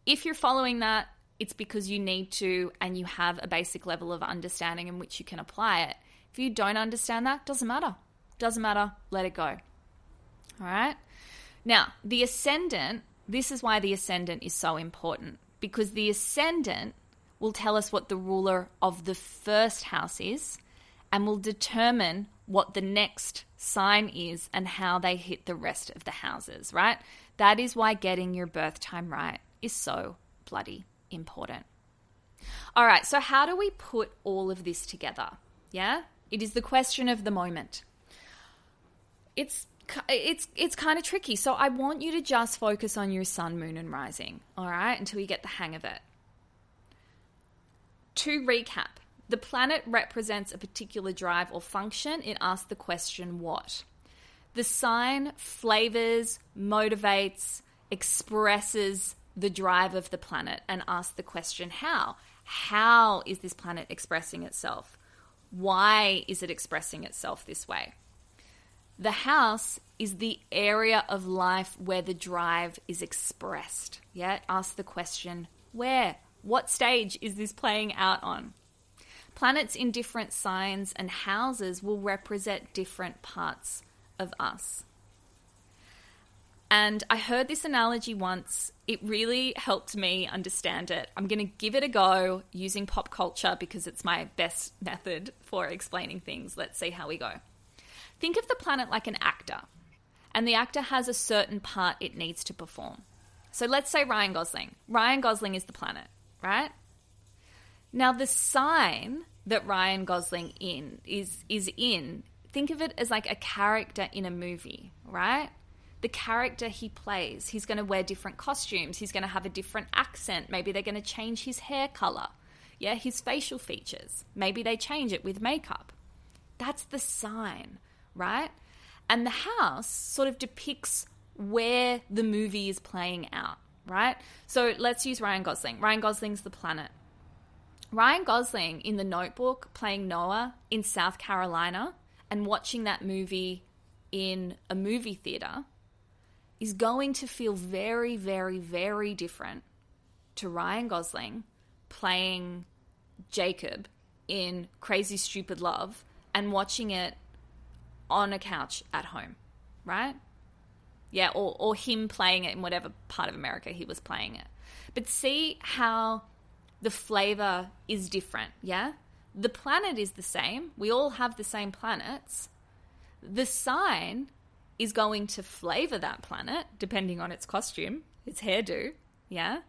If you're following that, it's because you need to and you have a basic level of understanding in which you can apply it. If you don't understand that, doesn't matter. Doesn't matter. Let it go. All right? Now, the ascendant, this is why the ascendant is so important because the ascendant will tell us what the ruler of the first house is and will determine what the next sign is and how they hit the rest of the houses, right? That is why getting your birth time right is so bloody important. All right, so how do we put all of this together? Yeah? It is the question of the moment. It's it's it's kind of tricky. So I want you to just focus on your sun, moon, and rising. All right, until you get the hang of it. To recap, the planet represents a particular drive or function. It asks the question, what? The sign flavors, motivates, expresses the drive of the planet and ask the question, how? How is this planet expressing itself? Why is it expressing itself this way? The house is the area of life where the drive is expressed. Yeah, ask the question where? What stage is this playing out on? Planets in different signs and houses will represent different parts of us. And I heard this analogy once. It really helped me understand it. I'm going to give it a go using pop culture because it's my best method for explaining things. Let's see how we go. Think of the planet like an actor, and the actor has a certain part it needs to perform. So let's say Ryan Gosling. Ryan Gosling is the planet, right? Now the sign that Ryan Gosling in is is in, think of it as like a character in a movie, right? The character he plays, he's going to wear different costumes, he's going to have a different accent, maybe they're going to change his hair color. Yeah, his facial features. Maybe they change it with makeup. That's the sign right? And the house sort of depicts where the movie is playing out, right? So let's use Ryan Gosling. Ryan Gosling's the planet. Ryan Gosling in the notebook playing Noah in South Carolina and watching that movie in a movie theater is going to feel very, very, very different to Ryan Gosling playing Jacob in Crazy Stupid Love and watching it on a couch at home, right? Yeah, or, or him playing it in whatever part of America he was playing it. But see how the flavor is different, yeah? The planet is the same. We all have the same planets. The sign is going to flavor that planet depending on its costume, its hairdo, yeah?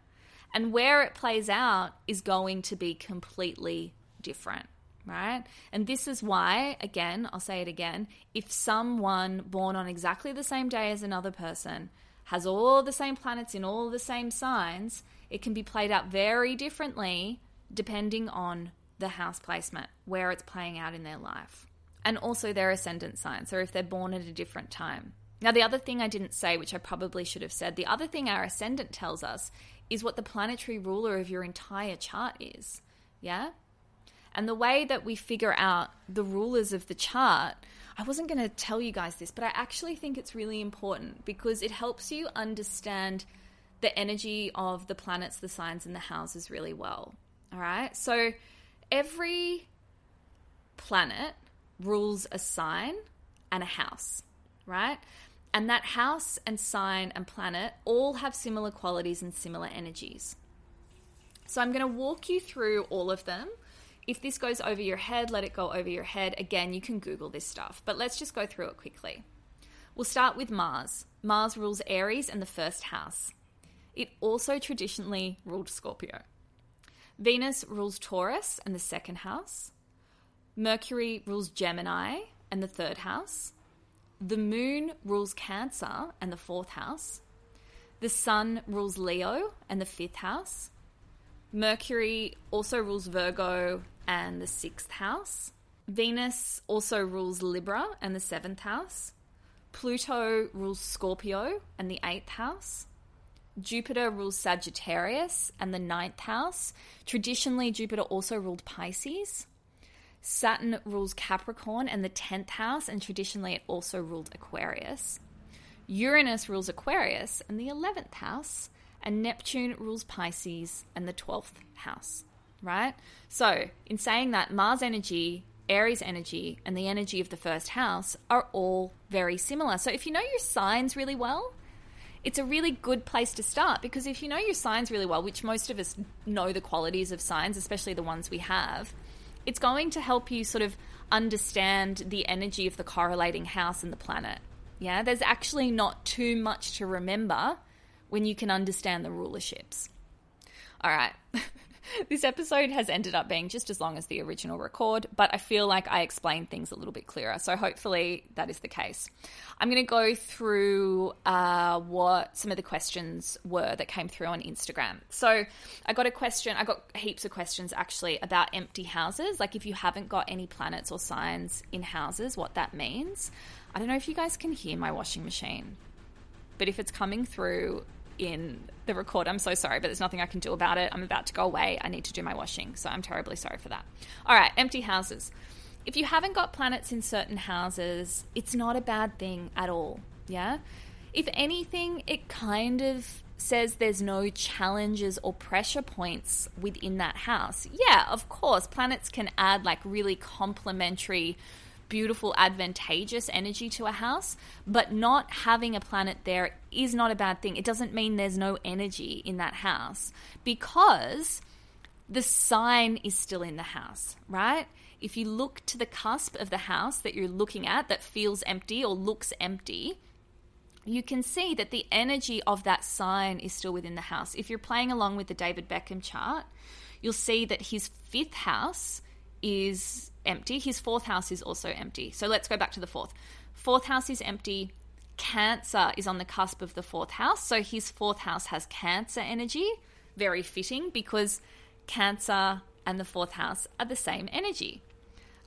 And where it plays out is going to be completely different, right? And this is why, again, I'll say it again, if someone born on exactly the same day as another person has all the same planets in all the same signs, it can be played out very differently depending on the house placement, where it's playing out in their life, and also their ascendant signs, or if they're born at a different time. Now, the other thing I didn't say, which I probably should have said, the other thing our ascendant tells us is what the planetary ruler of your entire chart is. Yeah? And the way that we figure out the rulers of the chart, I wasn't going to tell you guys this, but I actually think it's really important because it helps you understand the energy of the planets, the signs, and the houses really well. All right? So every planet rules a sign and a house, right? And that house and sign and planet all have similar qualities and similar energies. So I'm going to walk you through all of them. If this goes over your head, let it go over your head. Again, you can Google this stuff, but let's just go through it quickly. We'll start with Mars. Mars rules Aries and the first house. It also traditionally ruled Scorpio. Venus rules Taurus and the second house. Mercury rules Gemini and the third house. The moon rules Cancer and the fourth house. The sun rules Leo and the fifth house. Mercury also rules Virgo and the sixth house. Venus also rules Libra and the seventh house. Pluto rules Scorpio and the eighth house. Jupiter rules Sagittarius and the ninth house. Traditionally, Jupiter also ruled Pisces. Saturn rules Capricorn and the 10th house, and traditionally it also ruled Aquarius. Uranus rules Aquarius and the 11th house, and Neptune rules Pisces and the 12th house, right? So, in saying that, Mars energy, Aries energy, and the energy of the first house are all very similar. So, if you know your signs really well, it's a really good place to start because if you know your signs really well, which most of us know the qualities of signs, especially the ones we have, it's going to help you sort of understand the energy of the correlating house and the planet. Yeah, there's actually not too much to remember when you can understand the rulerships. All right. this episode has ended up being just as long as the original record, but I feel like I explained things a little bit clearer. So hopefully that is the case. I'm going to go through uh, what some of the questions were that came through on Instagram. So I got a question, I got heaps of questions actually about empty houses, like if you haven't got any planets or signs in houses, what that means. I don't know if you guys can hear my washing machine, but if it's coming through in the record. I'm so sorry, but there's nothing I can do about it. I'm about to go away. I need to do my washing, so I'm terribly sorry for that. All right, empty houses. If you haven't got planets in certain houses, it's not a bad thing at all. Yeah? If anything, it kind of says there's no challenges or pressure points within that house. Yeah, of course, planets can add like really complementary beautiful, advantageous energy to a house, but not having a planet there is not a bad thing. It doesn't mean there's no energy in that house because the sign is still in the house, right? If you look to the cusp of the house that you're looking at that feels empty or looks empty, you can see that the energy of that sign is still within the house. If you're playing along with the David Beckham chart, you'll see that his fifth house is empty. His fourth house is also empty. So let's go back to the fourth. Fourth house is empty. Cancer is on the cusp of the fourth house. So his fourth house has Cancer energy. Very fitting because Cancer and the fourth house are the same energy.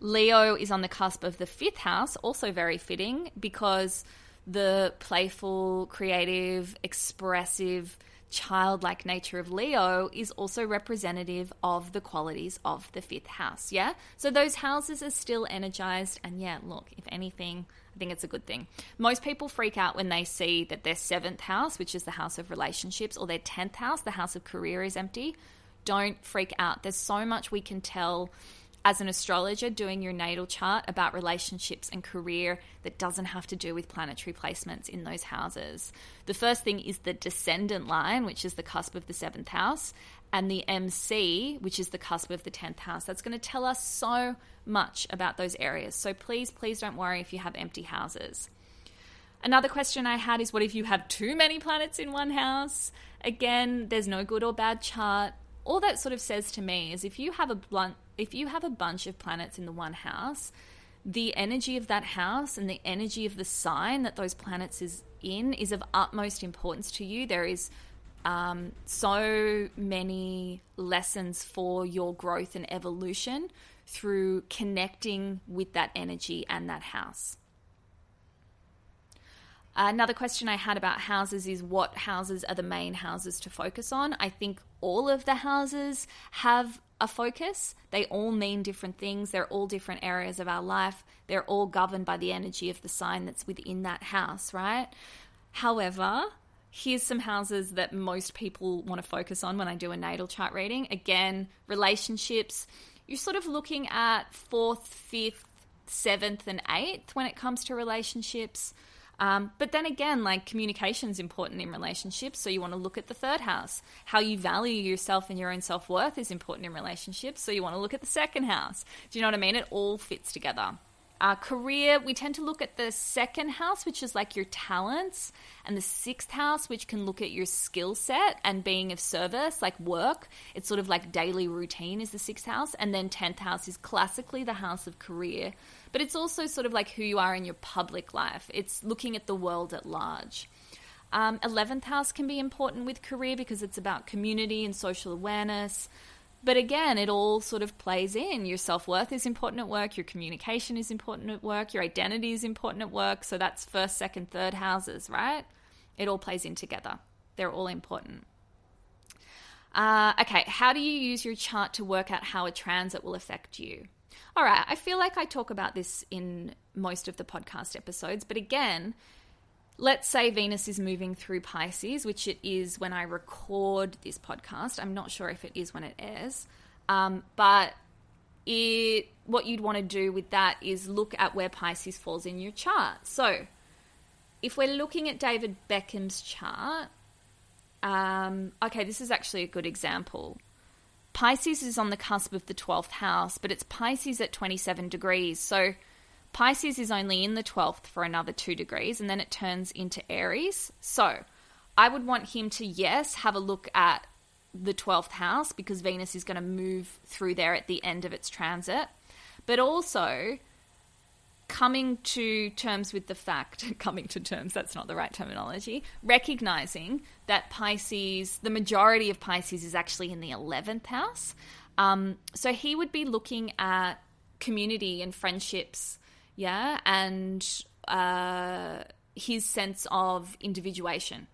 Leo is on the cusp of the fifth house, also very fitting because the playful, creative, expressive, childlike nature of Leo is also representative of the qualities of the fifth house. Yeah. So those houses are still energized. And yeah, look, if anything, I think it's a good thing. Most people freak out when they see that their seventh house, which is the house of relationships, or their 10th house, the house of career, is empty. Don't freak out. There's so much we can tell as an astrologer doing your natal chart about relationships and career that doesn't have to do with planetary placements in those houses. The first thing is the descendant line, which is the cusp of the seventh house, and the MC, which is the cusp of the 10th house. That's going to tell us so much about those areas. So please, please don't worry if you have empty houses. Another question I had is what if you have too many planets in one house? Again, there's no good or bad chart. All that sort of says to me is if you have a blunt if you have a bunch of planets in the one house, the energy of that house and the energy of the sign that those planets is in is of utmost importance to you. There is um, so many lessons for your growth and evolution through connecting with that energy and that house. Another question I had about houses is what houses are the main houses to focus on? I think all of the houses have a focus. They all mean different things. They're all different areas of our life. They're all governed by the energy of the sign that's within that house, right? However, here's some houses that most people want to focus on when I do a natal chart reading. Again, relationships. You're sort of looking at fourth, fifth, seventh, and eighth when it comes to relationships. Um, but then again, like communication is important in relationships. So you want to look at the third house. How you value yourself and your own self worth is important in relationships. So you want to look at the second house. Do you know what I mean? It all fits together. Uh, career, we tend to look at the second house, which is like your talents, and the sixth house, which can look at your skill set and being of service, like work. It's sort of like daily routine, is the sixth house. And then 10th house is classically the house of career but it's also sort of like who you are in your public life. It's looking at the world at large. Um, 11th house can be important with career because it's about community and social awareness. But again, it all sort of plays in. Your self worth is important at work, your communication is important at work, your identity is important at work. So that's first, second, third houses, right? It all plays in together. They're all important. Uh, okay, how do you use your chart to work out how a transit will affect you? All right, I feel like I talk about this in most of the podcast episodes, but again, let's say Venus is moving through Pisces, which it is when I record this podcast. I'm not sure if it is when it airs, um, but it what you'd want to do with that is look at where Pisces falls in your chart. So, if we're looking at David Beckham's chart, um, okay, this is actually a good example. Pisces is on the cusp of the 12th house, but it's Pisces at 27 degrees. So Pisces is only in the 12th for another two degrees, and then it turns into Aries. So I would want him to, yes, have a look at the 12th house because Venus is going to move through there at the end of its transit, but also coming to terms with the fact, coming to terms, that's not the right terminology, recognizing that Pisces, the majority of Pisces is actually in the 11th house. Um, so he would be looking at community and friendships, yeah, and uh, his sense of individuation,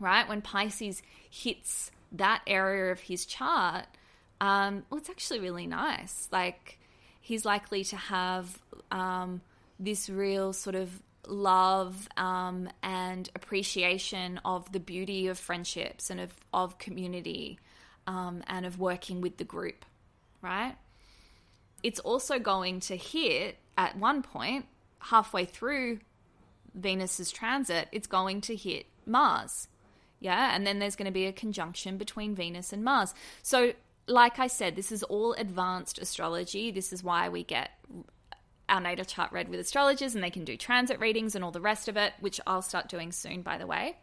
right? When Pisces hits that area of his chart, um, well, it's actually really nice. Like, he's likely to have um, this real sort of love um, and appreciation of the beauty of friendships and of, of community um, and of working with the group, right? It's also going to hit at one point, halfway through Venus's transit, it's going to hit Mars. Yeah, and then there's going to be a conjunction between Venus and Mars. So like I said, this is all advanced astrology. This is why we get our natal chart read with astrologers and they can do transit readings and all the rest of it, which I'll start doing soon, by the way.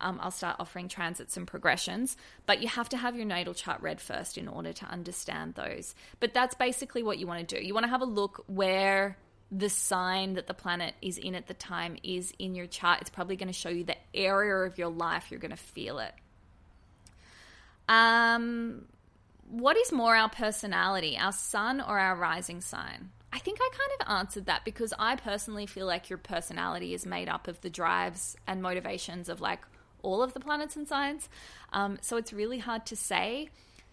Um, I'll start offering transits and progressions, but you have to have your natal chart read first in order to understand those. But that's basically what you want to do. You want to have a look where the sign that the planet is in at the time is in your chart. It's probably going to show you the area of your life you're going to feel it. Um, what is more our personality, our sun or our rising sign? I think I kind of answered that because I personally feel like your personality is made up of the drives and motivations of like all of the planets and signs. Um, so it's really hard to say.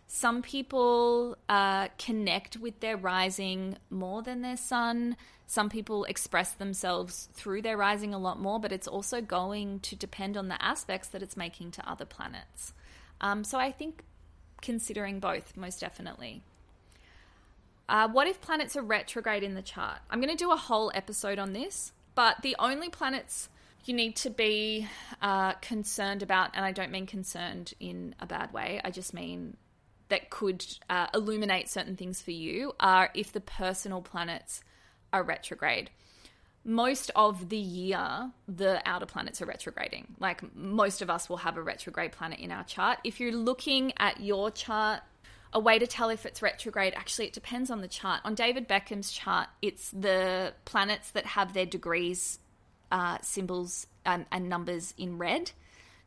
Some people uh, connect with their rising more than their sun. Some people express themselves through their rising a lot more, but it's also going to depend on the aspects that it's making to other planets. Um, so I think considering both, most definitely. Uh, what if planets are retrograde in the chart? I'm going to do a whole episode on this, but the only planets you need to be uh, concerned about, and I don't mean concerned in a bad way, I just mean that could uh, illuminate certain things for you, are if the personal planets are retrograde. Most of the year, the outer planets are retrograding. Like most of us will have a retrograde planet in our chart. If you're looking at your chart, a way to tell if it's retrograde, actually, it depends on the chart. On David Beckham's chart, it's the planets that have their degrees uh, symbols and, and numbers in red.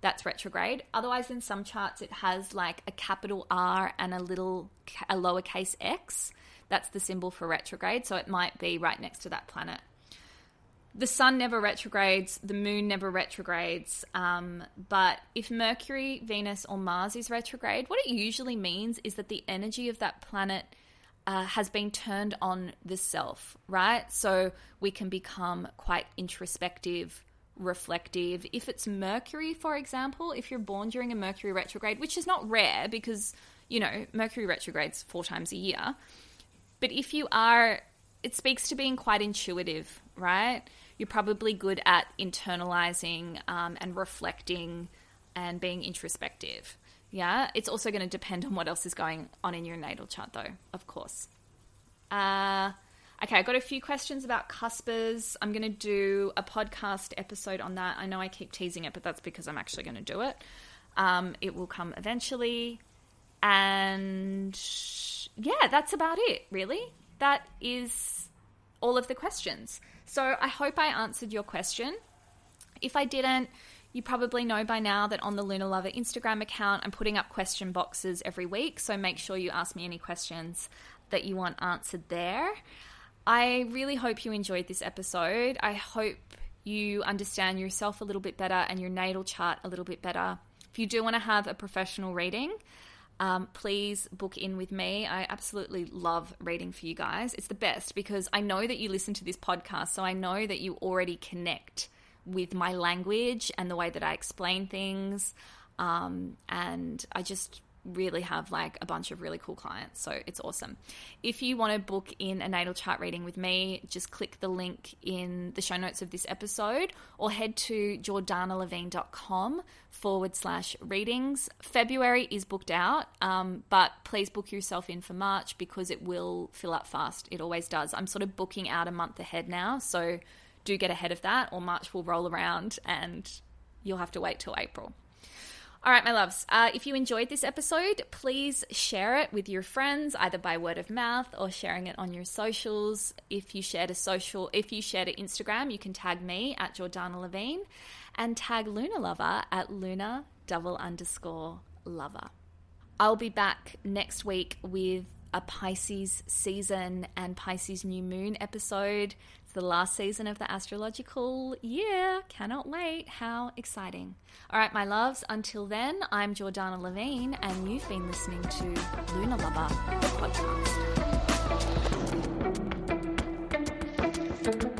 That's retrograde. Otherwise, in some charts, it has like a capital R and a little a lowercase x. That's the symbol for retrograde. So it might be right next to that planet. The sun never retrogrades, the moon never retrogrades. Um, but if Mercury, Venus, or Mars is retrograde, what it usually means is that the energy of that planet uh, has been turned on the self, right? So we can become quite introspective, reflective. If it's Mercury, for example, if you're born during a Mercury retrograde, which is not rare because, you know, Mercury retrogrades four times a year. But if you are, it speaks to being quite intuitive, right? You're probably good at internalizing um, and reflecting and being introspective. Yeah, it's also going to depend on what else is going on in your natal chart, though, of course. Uh, okay, I've got a few questions about cuspers. I'm going to do a podcast episode on that. I know I keep teasing it, but that's because I'm actually going to do it. Um, it will come eventually. And yeah, that's about it, really. That is all of the questions. So I hope I answered your question. If I didn't, you probably know by now that on the Luna Lover Instagram account, I'm putting up question boxes every week. So make sure you ask me any questions that you want answered there. I really hope you enjoyed this episode. I hope you understand yourself a little bit better and your natal chart a little bit better. If you do want to have a professional reading, um, please book in with me. I absolutely love reading for you guys. It's the best because I know that you listen to this podcast, so I know that you already connect with my language and the way that I explain things. Um, and I just really have like a bunch of really cool clients. So it's awesome. If you want to book in a natal chart reading with me, just click the link in the show notes of this episode or head to jordanalevine.com forward slash readings. February is booked out, um, but please book yourself in for March because it will fill up fast. It always does. I'm sort of booking out a month ahead now. So do get ahead of that, or March will roll around and you'll have to wait till April. All right, my loves. Uh, if you enjoyed this episode, please share it with your friends, either by word of mouth or sharing it on your socials. If you shared a social, if you shared an Instagram, you can tag me at Jordana Levine and tag Luna Lover at Luna double underscore lover. I'll be back next week with a Pisces season and Pisces new moon episode. It's the last season of the astrological year. Cannot wait. How exciting. All right, my loves, until then, I'm Jordana Levine, and you've been listening to Luna Lover, the podcast.